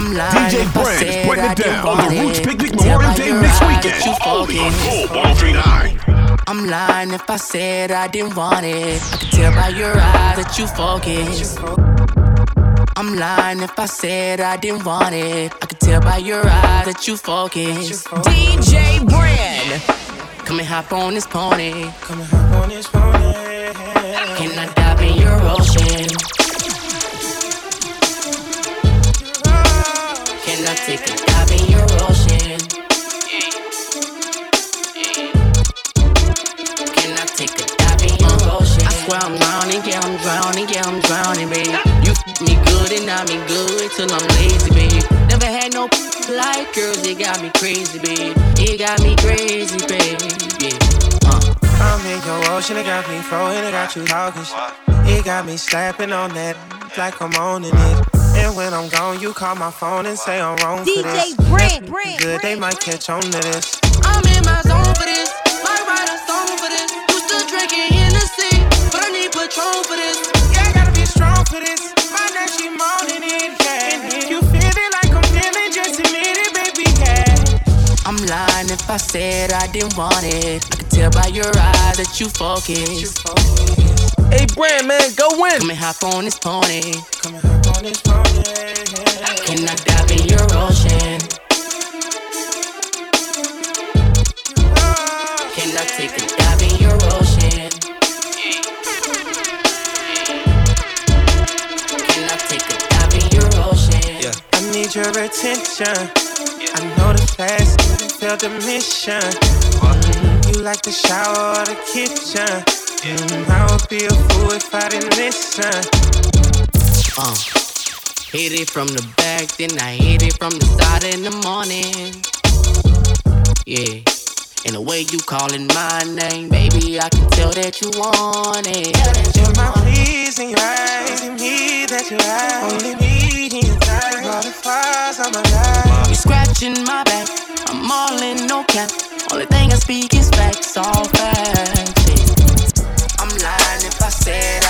I'm lying DJ if I said putting it down on the Roots Picnic Memorial Day next weekend. Only on Gold 1039. I'm lying if I said I didn't want it. I can tell by your eyes that you focus. I'm lying if I said I didn't want it. I can tell by your eyes that you focus. DJ Bran. Come and hop on this pony. Come and hop on take a dive in your ocean? Can I take a dive in your ocean? I swear I'm drowning, yeah, I'm drowning, yeah, I'm drowning, baby. You f me good and I me good till I'm lazy, baby. Never had no like girls, it got me crazy, baby. It got me crazy, baby. Yeah. Uh. I'm in your ocean, it got me frozen, it got you talking. It got me slapping on that like I'm owning it. And when I'm gone, you call my phone and say I'm wrong DJ for this. DJ Bran, Bran, Good, they might catch on to this. I'm in my zone for this. Might write a song for this. Used to drinking Hennessy, but I need Patron for this. Yeah, I gotta be strong for this. My neck, she moaning it, yeah. You feel it like I'm feeling, just admit it, baby, yeah. I'm lying if I said I didn't want it. I can tell by your eyes that you focus. Hey, Bran, man, go win. Come and hop on this pony. Come and hop on this pony. Attention. I know the fast, you feel the mission. Mm, you like the shower or the kitchen. Mm, I would be a fool if I didn't listen. Uh, hit it from the back, then I hit it from the side in the morning. Yeah. And the way you calling my name, baby, I can tell that you want it. You're my your eyes, and me that you have. Only me in your thighs, butterflies on my life. You scratching my back, I'm all in no cap. Only thing I speak is facts, all facts. I'm lying if I said I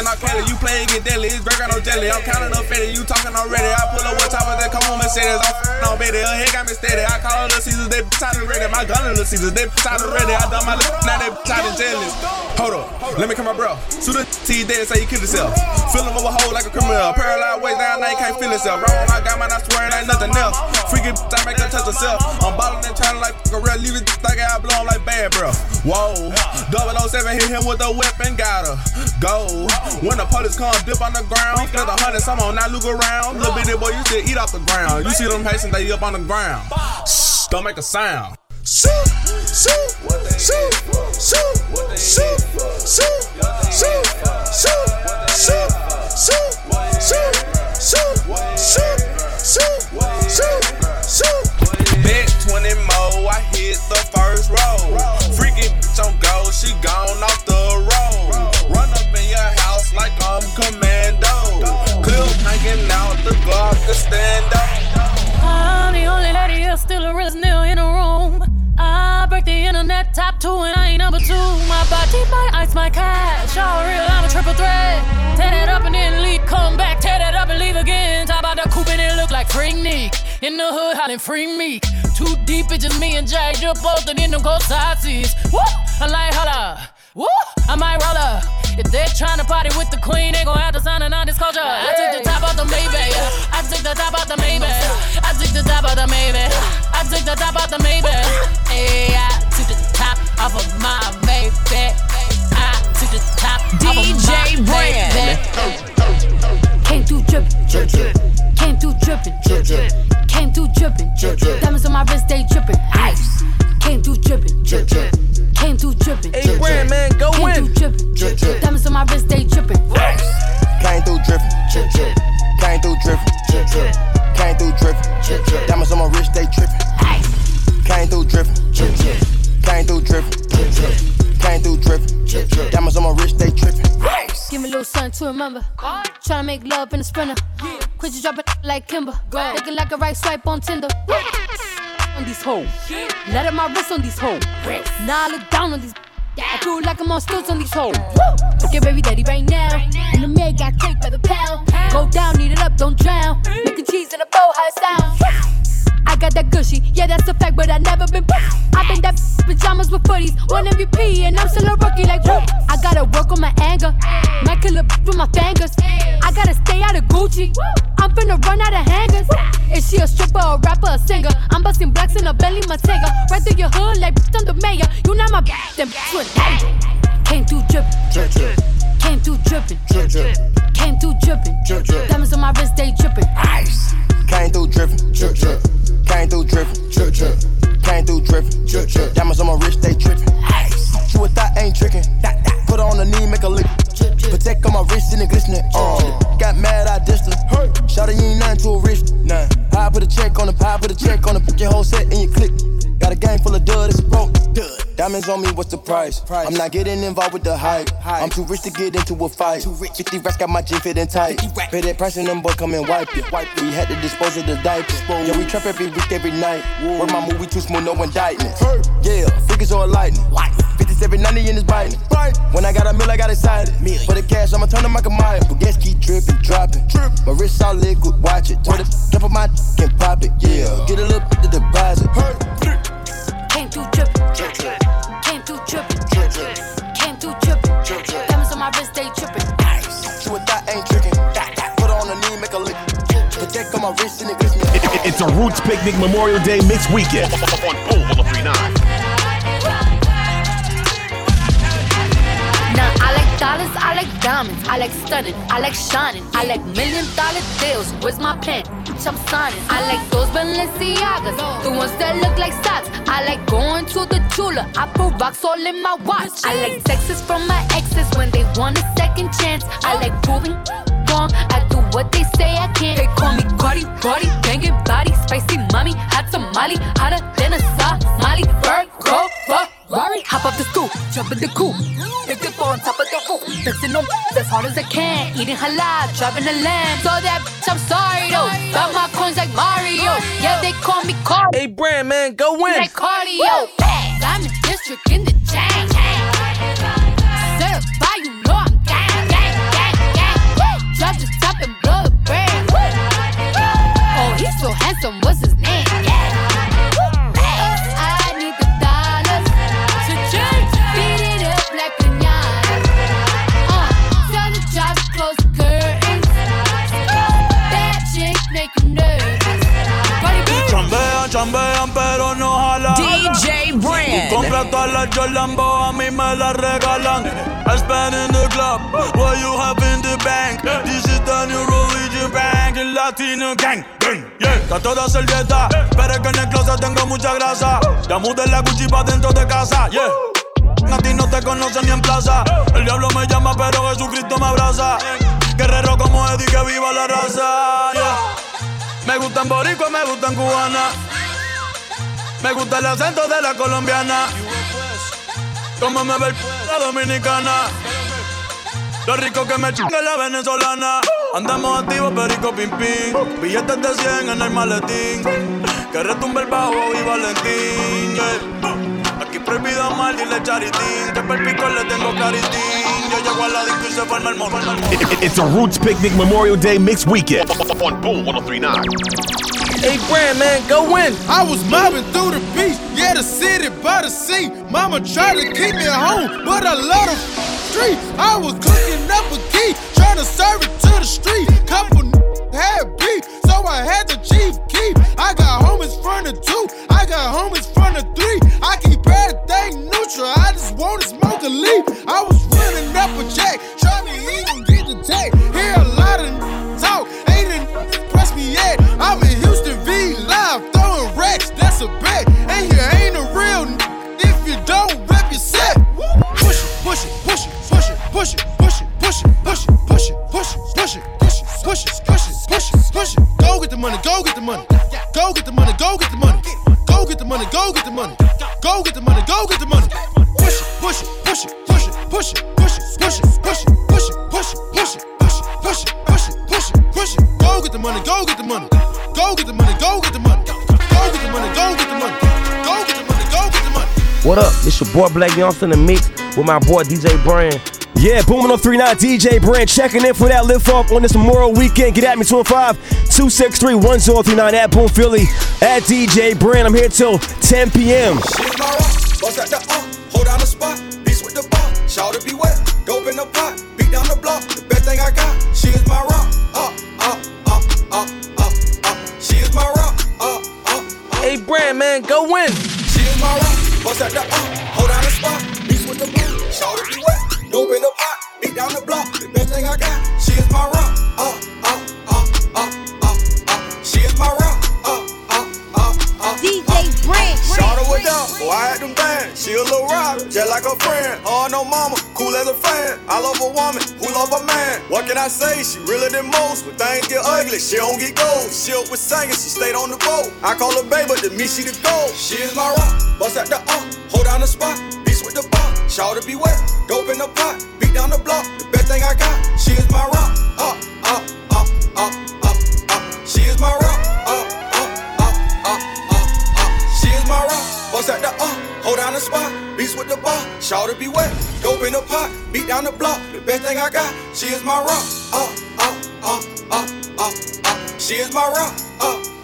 you singing all Kelly, you play get deadly, it's burger no jelly. I'm counting up fatty, you talking already. I pull up what top of that come on Mercedes, I'm on Betty, her head got me steady. I call her the Caesars, they tied and ready. My gun in the Caesars, they tied and ready. I done my lip, now they tied and jealous. Hold up, let me come my bro. Shoot a T dead, say he killed himself. Fill him over hole like a criminal. Paralyzed waist down, now he can't feel himself. Wrong, I got mine, I swear it ain't nothing else. Freaky, I make her touch herself. I'm ballin' and turning like a real, leave it like I blow him like bad, bro. Whoa, 007 hit him with a weapon, got her. Go. When the police come, dip on the ground. Spend a hundred, some on not look around. Little bitty boy, you still eat off the ground. You see them Haitians, they up on the ground. Shh, don't make a sound. Shoot, shoot, shoot, shoot, shoot, shoot, shoot, shoot, shoot, shoot, shoot, shoot, shoot, shoot. Bet 20 more, I hit the first row. Freaky bitch on go, she gone off the road. Stand up. I'm the only lady here, still a realest nigga in the room. I break the internet top two and I ain't number two. My body, my ice, my cash. Y'all real, I'm a triple threat. Tear that up and then leave, come back. Tear that up and leave again. Top about the coupe and it look like Freaknik. In the hood, hollering Free Me. Too deep, it's just me and Jack. You're both in them cold side seats. Woo! I like holla. Woo! I might roll up. If they're trying to party with the queen, they gon' have to sign a non-disclosure. I took the top off the Maybach. I took the top off the Maybach. I took the top off the Maybach. I took the top off the Maybach. Hey, I took the top off of my Maybach. I took the top off of DJ my Bran. Maybach. Came through drippin', drip, drip. Came through drippin', drip, drip. Came through drippin', drip, drip. Diamonds on my wrist, they drippin', ice. Came through drippin', drip, drip. Came through drippin', Hey, Bran, man, go my wrist, they drippin', ice. Came through drippin', drip, drip. Came through drippin', drip, drip. Came through drippin', drip, drip. Diamonds on my wrist, they trippin'. Ice. Came through drippin', drip, drip. Came Diamonds on my wrist, they tripping. Give me a little something to remember. Tryna make love in a sprinter. Quit you dropping like Kimber. Looking like a right swipe on Tinder. On these hoes. Let up my wrist on these hoes. Now I look down on these. I feel like I'm on stilts on these hoes. Get baby daddy right now. In the mirror, got cake by the pound. Go down, eat it up, don't drown. Making cheese in a bow, how it. I got that gushy, yeah, that's a fact, but I never been. I've been that pajamas with footies, one MVP, and I'm still a rookie. Like, whoop. I gotta work on my anger, might kill a with my fingers. I gotta stay out of Gucci. I'm finna run out of hangers. Is she a stripper, a rapper, a singer? I'm busting blacks in a belly, my tiger. Right through your hood, like I'm the mayor. You not my bitch, then bitch, you a danger. Came through drippin', Drip, drip, came through drippin', drip, drip, came through drippin'. drip, drip. Diamonds on my wrist, they drippin'. Ice. Came through dripping. Drip, drip. Came through dripping. Drip, drip. Came through dripping. Drip, drip. Diamonds on my wrist, they tripping. On me, what's the price? I'm not getting involved with the hype. I'm too rich to get into a fight. 50 racks got my jean fitting tight. Pay that price and them boy come and wipe it. We had to dispose of the diapers. Yeah, we trap every week, every night. Work my movie too smooth, no indictment. Yeah, freakers or lightning. 57, 90 in his biting. When I got a mill, I got excited. For the cash, I'ma turn to Michael Myers. But gas keep dripping, dropping. My wrist all liquid, watch it. Told it, jump on my and pop it. Yeah, get a little bit of deposit. Came A Roots Picnic Memorial Day Mix Weekend on Boom 1039. Now I like dollars, I like diamonds, I like stunning, I like shining, I like million dollar deals. Where's my pen? Bitch, I'm signing. I like those Balenciagas, the ones that look like socks. I like going to the Tula. I put rocks all in my watch. I like texts from my exes when they want a second chance. I like proving wrong. I what they say I can't. They call me Cardi, Cardi, banging body, spicy mommy, hot tamale, hotter than a Somali. Virgo, Ferrari, hop up the stoop, jump in the coupe. Big dip on top of the roof, flexing on as hard as I can. Eating halal, driving a lamb. So that bitch, I'm sorry though. Got my coins like Mario. Yeah, they call me Cardi. Hey, brand man, go win. Like cardio. I'm the district in the Chambean, pero no jalan. DJ Brand. Compra todas las Jolambo, a mí me las regalan. I spend in the club, what you have in the bank. This is the new religion bank, el latino gang. gang, Yeah, está toda servieta, pero es que en el closet tengo mucha grasa. Ya mudé la Gucci pa' dentro de casa, yeah. A ti no te conocen ni en plaza. El diablo me llama, pero Jesucristo me abraza. Guerrero como Eddie, que viva la raza, yeah. Me gustan boricua, me gustan cubana. Me gusta el acento de la colombiana. Como me ve el la dominicana. Lo rico que me chinga la venezolana. Andamos activos, perico pim pim. Billetes de 100 en el maletín. Que retumbe el bajo y Valentín. yeah. Aquí prohibido mal, dile charitín. Que per pico le tengo claritín. Yo llego a la disco y se forma el it- It's a Roots Picnic Memorial Day Mix Weekend on Boom 1039. Hey, brand man, go win. I was mobbing through the beach, yeah, the city by the sea. Mama tried to keep me at home, but I love the street. I was cooking up a key, trying to serve it to the street. Couple had beef, so I had the chief keep. I got homies front of two, I got homies front of three. I keep everything neutral, I just wanna smoke a leaf. I was running up a check, trying to even get the tag. Boy Black Youngster in the mix with my boy DJ Bran. Yeah, booming on 39 DJ Bran checking in for that lift off on this Memorial weekend. Get at me 215 263 1039 at Boom Philly at DJ Bran. I'm here till 10 p.m. say? She realer than most. When things get ugly, she don't get gold. She up with singing, she stayed on the boat. I call her baby, but to me she the gold. She is my rock, bust at the to be wet, dope in the pot, beat down the block. The best thing I got, she is my rock, up, up, up, up, up, up. She is my rock, up.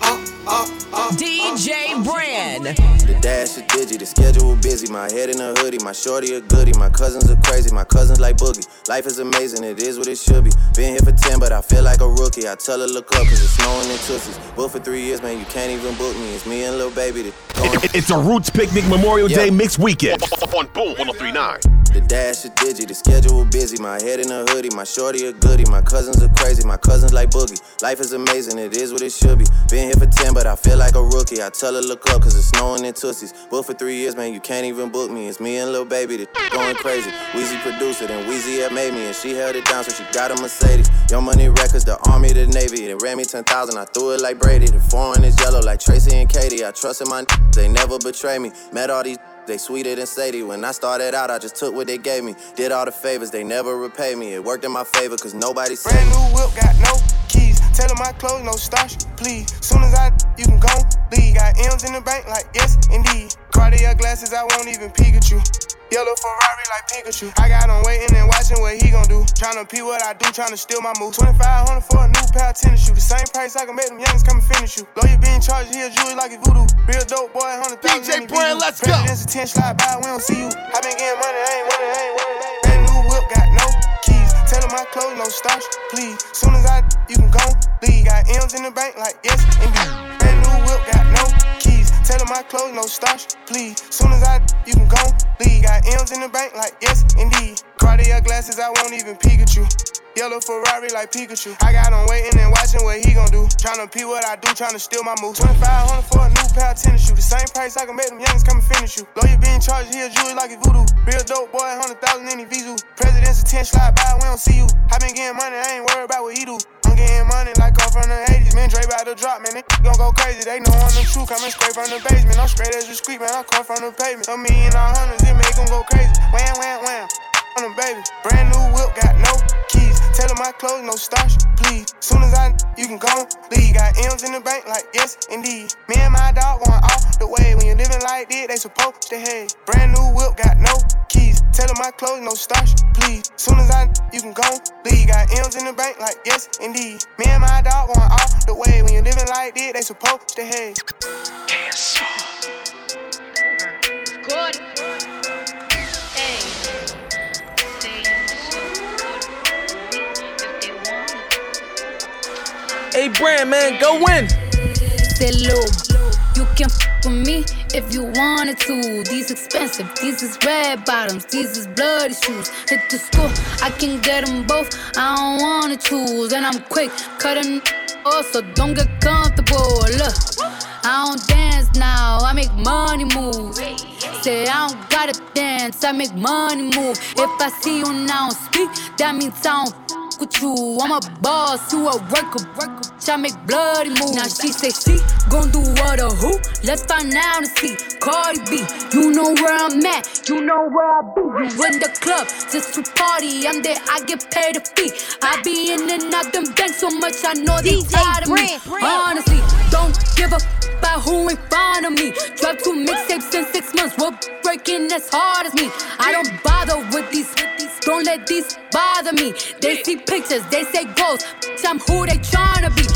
DJ Bran. The dash is digi, the schedule busy. My head in a hoodie, my shorty a goodie. My cousins are crazy, my cousins like boogie. Life is amazing, it is what it should be. Been here for 10, but I feel like a rookie. I tell her look up, cause it's snowing in Tootsies. Booked for three years, man, you can't even book me. It's me and Lil Baby. that going- It- It's a Roots Picnic Memorial Yeah. Day mixed weekend. On Boom 1039. The dash is digi, the schedule busy. My head in a hoodie, my shorty a goodie. My cousins are crazy, my cousins like boogie. Life is amazing, it is what it should be. Been here for 10, but I feel like a rookie. I tell her look up, cause it's snowing in Tootsies. Booked for three years, man, you can't even book me. It's me and Lil Baby that going crazy. Wheezy produced it, and Weezy had made me, and she held it down, so she got a Mercedes. Young Money Records, the Army, the Navy. They ran me 10,000, I threw it like Brady. The foreign is yellow like Tracy and Katie. I trusted my they never betray me. Met all these they sweeter than Sadie. When I started out, I just took what they gave me. Did all the favors, they never repay me. It worked in my favor, cause nobody said Brand new whip, got no keys. Tell my clothes, no starch, please. Soon as I, you can go leave. Got M's in the bank, like yes, indeed. Cartier glasses, I won't even Pikachu. Yellow Ferrari like Pikachu. I got him waiting and watching what he gon' do. Tryna pee what I do, tryna steal my move. 2500 for a new pair of tennis shoes. The same price I can make them youngins come and finish you. Lawyer being charged here, jewelry like a voodoo. Real dope boy, 100,000. DJ Bran, let's go. President's attention, slide by, we don't see you. I been getting money, I ain't money, I ain't money. Brand new whip, got no keys. Tell 'em my clothes, no starch, please. Soon as I, you can go leave. Got M's in the bank, like yes, indeed. Brand new whip, got no keys. 'Em my clothes, no starch, please. Soon as I, you can go leave. Got M's in the bank, like yes, indeed. Cartier glasses, I won't even Pikachu. Yellow Ferrari like Pikachu. I got him waiting and watching what he gon' do. Tryna pee what I do, tryna steal my move. 2500 for a new pair of tennis shoes. The same price I can make them youngins come and finish you. Lawyer being charged here, jewelry like a voodoo. Real dope boy, 100,000 in the Vizu. President's attention, slide by, we don't see you. I been getting money, I ain't worried about what he do. Getting money like I'm from the 80s. Man, Dre about to drop, man. They gon' go crazy. They know I'm the truth. Coming straight from the basement. I'm straight as a street, man. I come from the pavement. A million or hundreds, it make them go crazy. Wham, wham, wham. On them, baby. Brand new whip, got no keys. Tell my clothes, no starch, please. Soon as I, you can go leave. Got M's in the bank, like yes, indeed. Me and my dog going off the way. When you living like this, they supposed to hate. Brand new whip, got no keys. Tell 'em my clothes, no starch, please. Soon as I, you can go leave. Got M's in the bank, like yes, indeed. Me and my dog going off the way. When you living like this, they supposed to hate. Good. Hey, Bran, man, go win. Say low. You can f with me if you wanted to. These expensive, these is red bottoms, these is bloody shoes. Hit the school, I can get them both. I don't wanna choose, and I'm quick cutting off, so don't get comfortable. Look, I don't dance now, I make money moves. Say I don't gotta dance, I make money move. If I see you now speak, that means I don't f with you. I'm a boss, you a worker, worker. Bitch, I make bloody moves. Now she say she gon' do what or who? Let's find out and see. Cardi B, you know where I'm at, you know where I be. You in the club just to party, I'm there, I get paid a fee. I be in and out them banks so much, I know they tired of me. Honestly, don't give a about who in front of me. Drop two mixtapes in six months, we're breaking as hard as me. I don't bother with these, don't let these bother me. They see pictures, they say goals. I'm who they tryna be.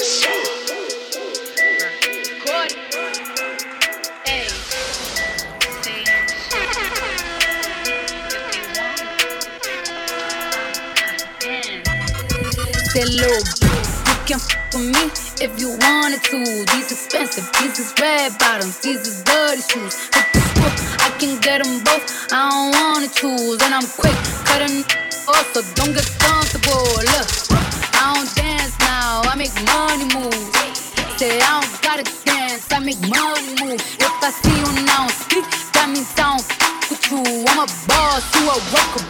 Say little bitch, you can f with me if you wanted to. These expensive, these is red bottoms, these is dirty shoes. Hit the swoop, I can get them both. I don't wanna choose, and I'm quick cutting off, so don't get comfortable. Look, boss,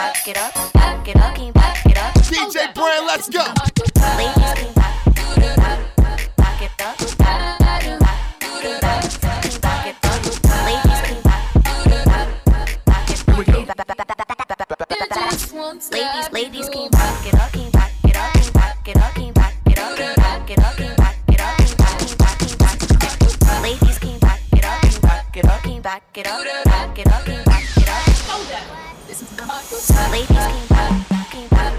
back it up, back it up, can back it up. DJ Bran, let's go. Ladies can back it up, back it up. Ladies, ladies, can back it up, can back it up, can back it up, can back it up, can back it up, can back it up, can back, can back, can back. Ladies, can back it up, can back it up, can back it up, back it up, can back it up. Ladies, back, can back,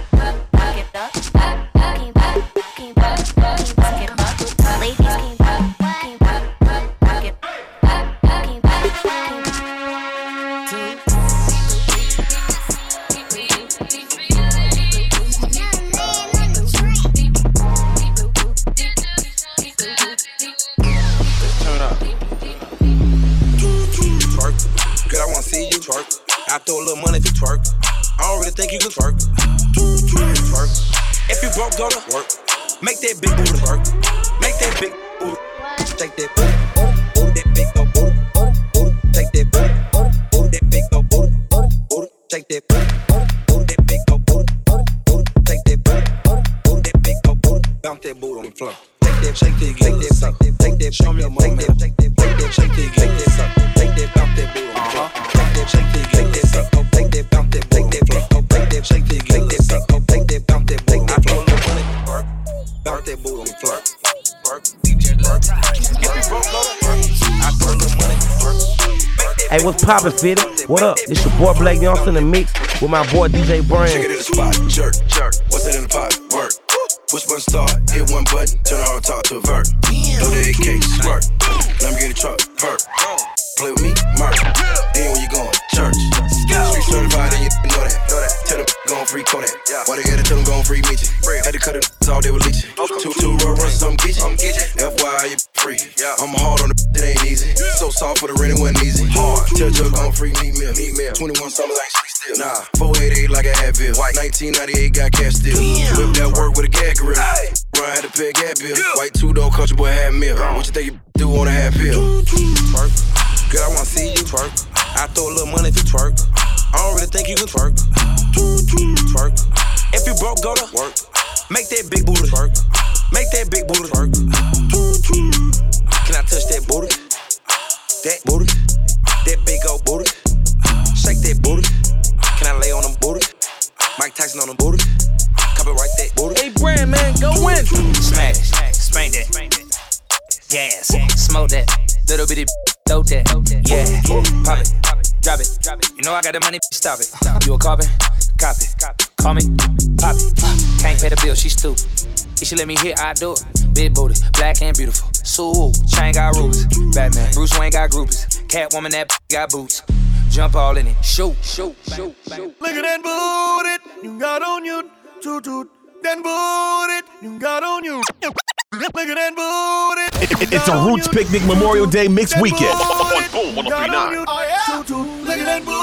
To work. Make that big booty twerk. Make that big booty. Take that booty. Booty, that big go booty. Booty. Take that booty. Booty, that big go booty. Booty. Take that booty. Booty, that big go booty. Booty. Take that booty. Booty, that big go booty. Bounce that booty on the floor. Take that, shake that, take that, suck. Take that, show me a moment. Take that, take that, Hey, what's poppin', Fitty? What up? It's your boy Black Youngster in the mix with my boy DJ Bran. Check it in the spot, jerk, jerk. What's it in the pot? Work. Push button start, hit one button, turn the talk to a vert. Throw the AK, squirt. Let me get a truck, hurt. Play with me, murder. Then when you going, church. Free certified and you know that. Know that. Tell them gon' free call that. Yeah. Why they gotta tell them gon' free meet you? Had to cut it all they were leeching. Two two run runs, I'm. I'm. FY you free. Yeah. I'm hard on the it ain't easy. So soft for the rent, it wasn't easy. Hard. Tell go gon' free meat meal. Meat meal. 21 something like street still. Nah. 488 like a Advil. White. 1998 got cash still. Whip that work with a gag grill. Aye. Run had to pay a bill. Yeah. White two door country boy had meal. What you think you do on a half pill? Twerk. Girl, I wanna see you twerk. I throw a little money to twerk. I don't really think you can twerk. Twerk. If you broke, go to work. Make that big booty twerk. Make that big booty twerk. Can I touch that booty? That booty. That big old booty. Shake that booty. Can I lay on them booty? Mike Tyson on them booty. Copyright that booty. Hey, Bran, man, go win. Smash, spank that. Gas, smoke that. Little bitty, throw that. Yeah, pop it, drop it. You know I got the money, stop it. You a carbon, copy. Call me, pop it. Can't pay the bill, she stupid. If she let me hit, I do it. Big booty, black and beautiful. Sue, chain got rubies. Batman, Bruce Wayne got groupies. Catwoman, that got boots. Jump all in it. Shoot, shoot, shoot, shoot. Look at that booty you got on you. Toot toot. That booty you got on you. Look at that booty. It- it- it's a Roots Picnic Memorial Day mixed weekend. On Boom 1039. Yeah.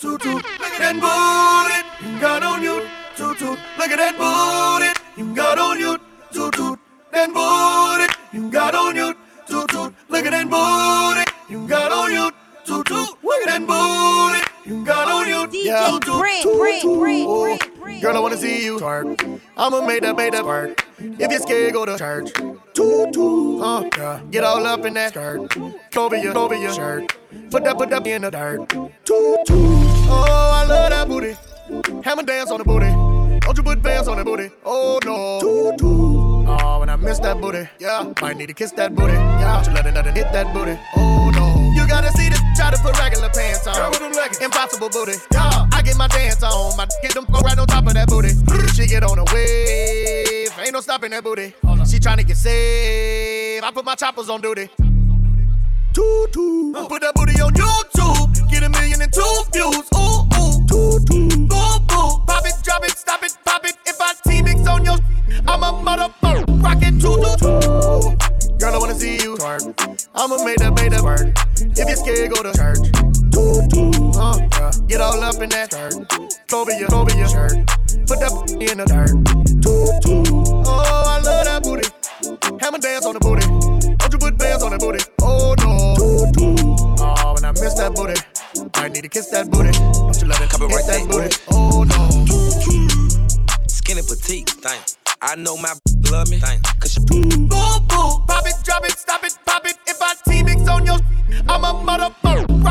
Toot toot. Look at that booty you got on you. Toot toot. Look at that booty you got on you. Toot toot. Look at that booty you got on you. Toot toot. That booty you got on you. Toot toot. Look at that booty you got on you. Toot toot. Look at that booty you got on you. DJ Toot. Girl, I wanna see you twerk. I'ma make that, make that work. If you're scared, go to church. Toot toot. Uh, yeah. Get all up in that skirt. Over your, over your shirt. Put that, put that in the dirt. Toot toot. Oh, I love that booty. Hammer dance on the booty. Don't you put bands on the booty? Oh no. Toot toot. Oh, when I miss that booty, yeah. Might need to kiss that booty. Yeah. Don't you let it, nothing hit that booty. Oh no. You gotta see this. Try to put regular pants on. Girl with them leggings. Impossible booty. Yeah. I get my dance on. My get them go right on top of that booty. She get on a wave. Ain't no stopping that booty. She tryna get saved. I put my choppers on duty. Toot toot. Put that booty on YouTube. Get a million and two views. Ooh ooh. Toot toot. Boom boom. Pop it, drop it, stop it, pop it. If I T-mix on your, I'm a motherfucker. Rock it, toot toot toot. Girl, I wanna see you twerk. I'ma make that, make that. If you're scared, go to church. Uh. Get all up in that skirt. Over your, over your shirt. Put that in the dirt. Oh, I love that booty. Hammer dance on the booty. Don't you put bands on the booty? Oh no. Oh, when I miss that booty, might need to kiss that booty. Don't you let it Copyright that booty? Oh no. Skinny petite, thing. I know my love me, thing. Cause she Boom boom. Pop it, drop it, stop it, pop it. If I T-mix on your, I'm a motherfucker.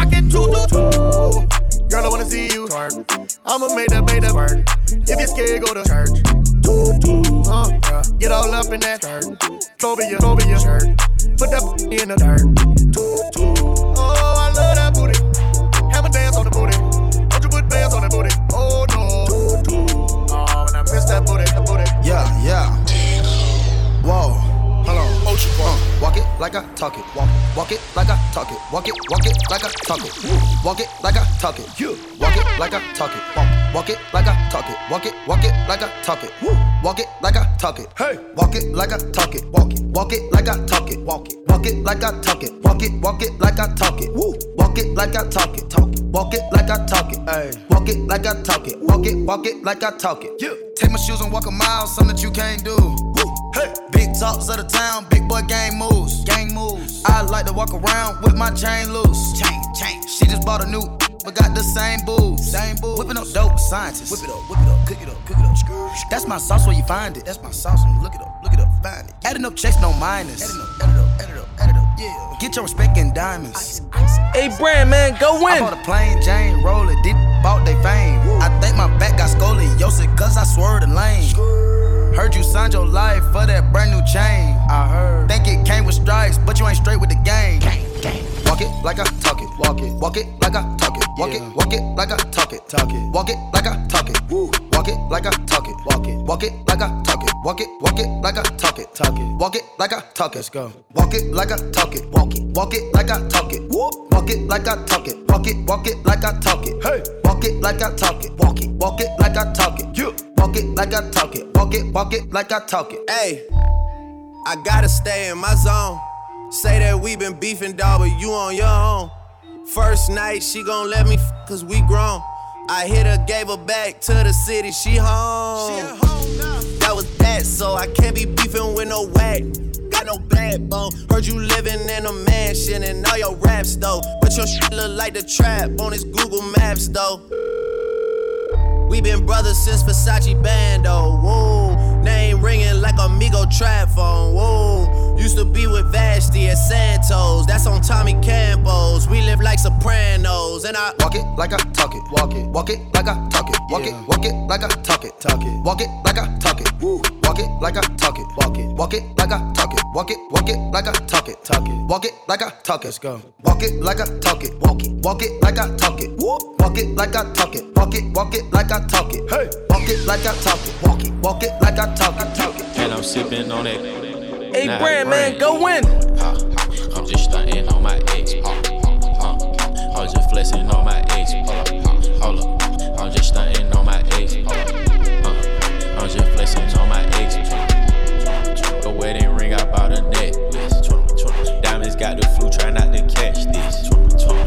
If you're scared, go to church. Uh. Get all up in that skirt. Your shirt. Put that in the dirt. Walk it like I talk it. Walk it, walk it like I talk it. Walk it, walk it like I talk it. Walk it like I talk it. You walk it like I talk it. Walk, walk it like I talk it. Walk it, walk it like I talk it. Woo. Walk it like I talk it. Hey, walk it like I talk it. Walk it, walk it like I talk it. Walk it, walk it like I talk it. Walk it, walk it like I talk it. Woo. Walk it like I talk it. Talk it. Walk it like I talk it. Hey, walk it like I talk it. Walk it, walk it like I talk it. Yeah. Take my shoes and walk a mile, something that you can't do. Woo. Hey. Big talks of the town, big boy gang moves. Gang moves. I like to walk around with my chain loose. Chain, chain. She just bought a new, but got the same booze. Same booze. Whipping up dope scientists. Whip it up, whip it up, cook it up, cook it up. That's my sauce where you find it. That's my sauce when you look it up, look it up, find it. Adding up checks, no minus. Adding up, add it up, add it up, add it up, yeah. Get your respect in diamonds. Hey, Bran, man, go win. I bought a plain Jane roller, did bought they fame. I think my back got scoliosis, cause I swerved the lane. Heard you signed your life for that brand new chain. I heard. Think it came with stripes, but you ain't straight with the game. Walk it like I talk it. Walk it. Walk it like I talk it. Walk it. Walk it like I talk it. Talk it. Walk it like I talk it. Walk it like I talk it. Walk it. Walk it like I talk it. Walk it. Walk it like I talk it. Talk it. Walk it like I talk it. Let's go. Walk it like I talk it. Walk it. Walk it like I talk it. Walk it like I talk it. Walk it. Walk it like I talk it. Hey. Walk it like I talk it. Walk it. Walk it like I talk it. You. Walk it like I talk it. Walk it. Walk it like I talk it. Hey, I gotta stay in my zone. Say that we been beefing, dog, but you on your own. First night, she gon' let me f- cause we grown. I hit her, gave her back to the city, she home. She home now. That was that, so I can't be beefing with no whack. Got no backbone. Heard you living in a mansion and all your raps though. But your shit look like the trap on his Google Maps though. We been brothers since Versace Bando. Whoa, name ringing like Amigo trap phone. Whoa, used to be with Vashtie at Santos. That's on Tommy Campos. We live like Sopranos, and I walk it like I talk it. Walk it, walk it like I talk it. Walk it, walk it like I talk it. Talk it, walk it like I talk it. Woo. Walk it like I talk it. Walk it, walk it like I talk it. Walk it, walk it like I talk it. Talk it, walk it like I talk it. Let's go. Walk it like I talk it. Walk it, walk it like I talk it. Woo. Walk it like I talk it. Walk it, walk it like I talk it. Hey, walk it like I talk it. Walk it, walk it like I talk it. Talk it. And I'm sipping on that. Hey, Nah, Bran, man, go win. Ha, ha, I'm just stunting on my ex. I'm just flexing on my ex. Hold up, hold up. I'm just stunting on my ex. Hold up, uh, I'm just flexing on my ex. A wedding I necklace. Diamonds got the flu, try not to catch this.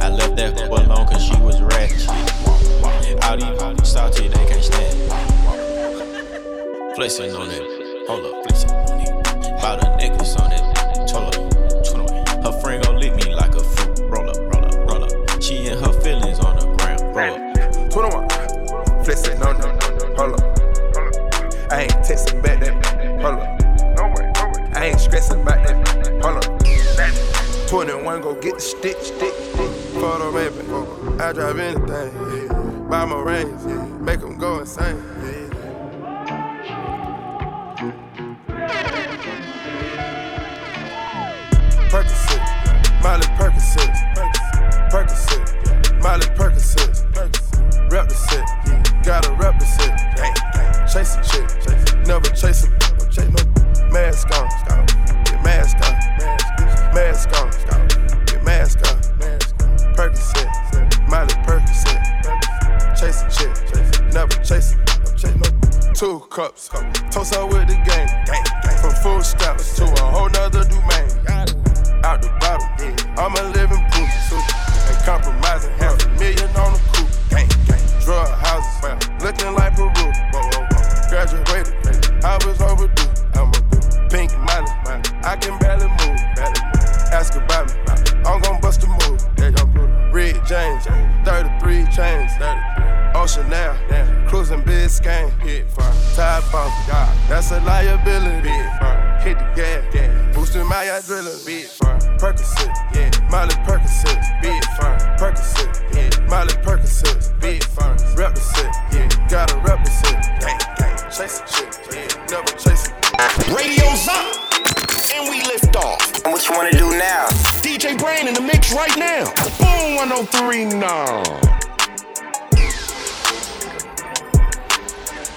I left that couple alone cause she was ratchet. All these salty, they can't stand. Flexing on it. Hold up, flexing on it. 21 go get the stick, stick. Stick. Photo raping. I drive anything. Buy my rings. Make them go insane. Ocean now. Cruising Biscayne. Tide bump. God. That's a liability. Hit the gas. Boosting my adrenaline. Big firm. Percocet. Yeah. Miley Percocet. Big firm. Percocet. Yeah. Miley Percocet. Big firm. Rep the set. Yeah. Gotta rep the set. Gang, gang. Chase a chick. Yeah. Never chase it. Radio's up, and we lift off. And What you wanna do now? DJ Bran in the mix right now. Boom 103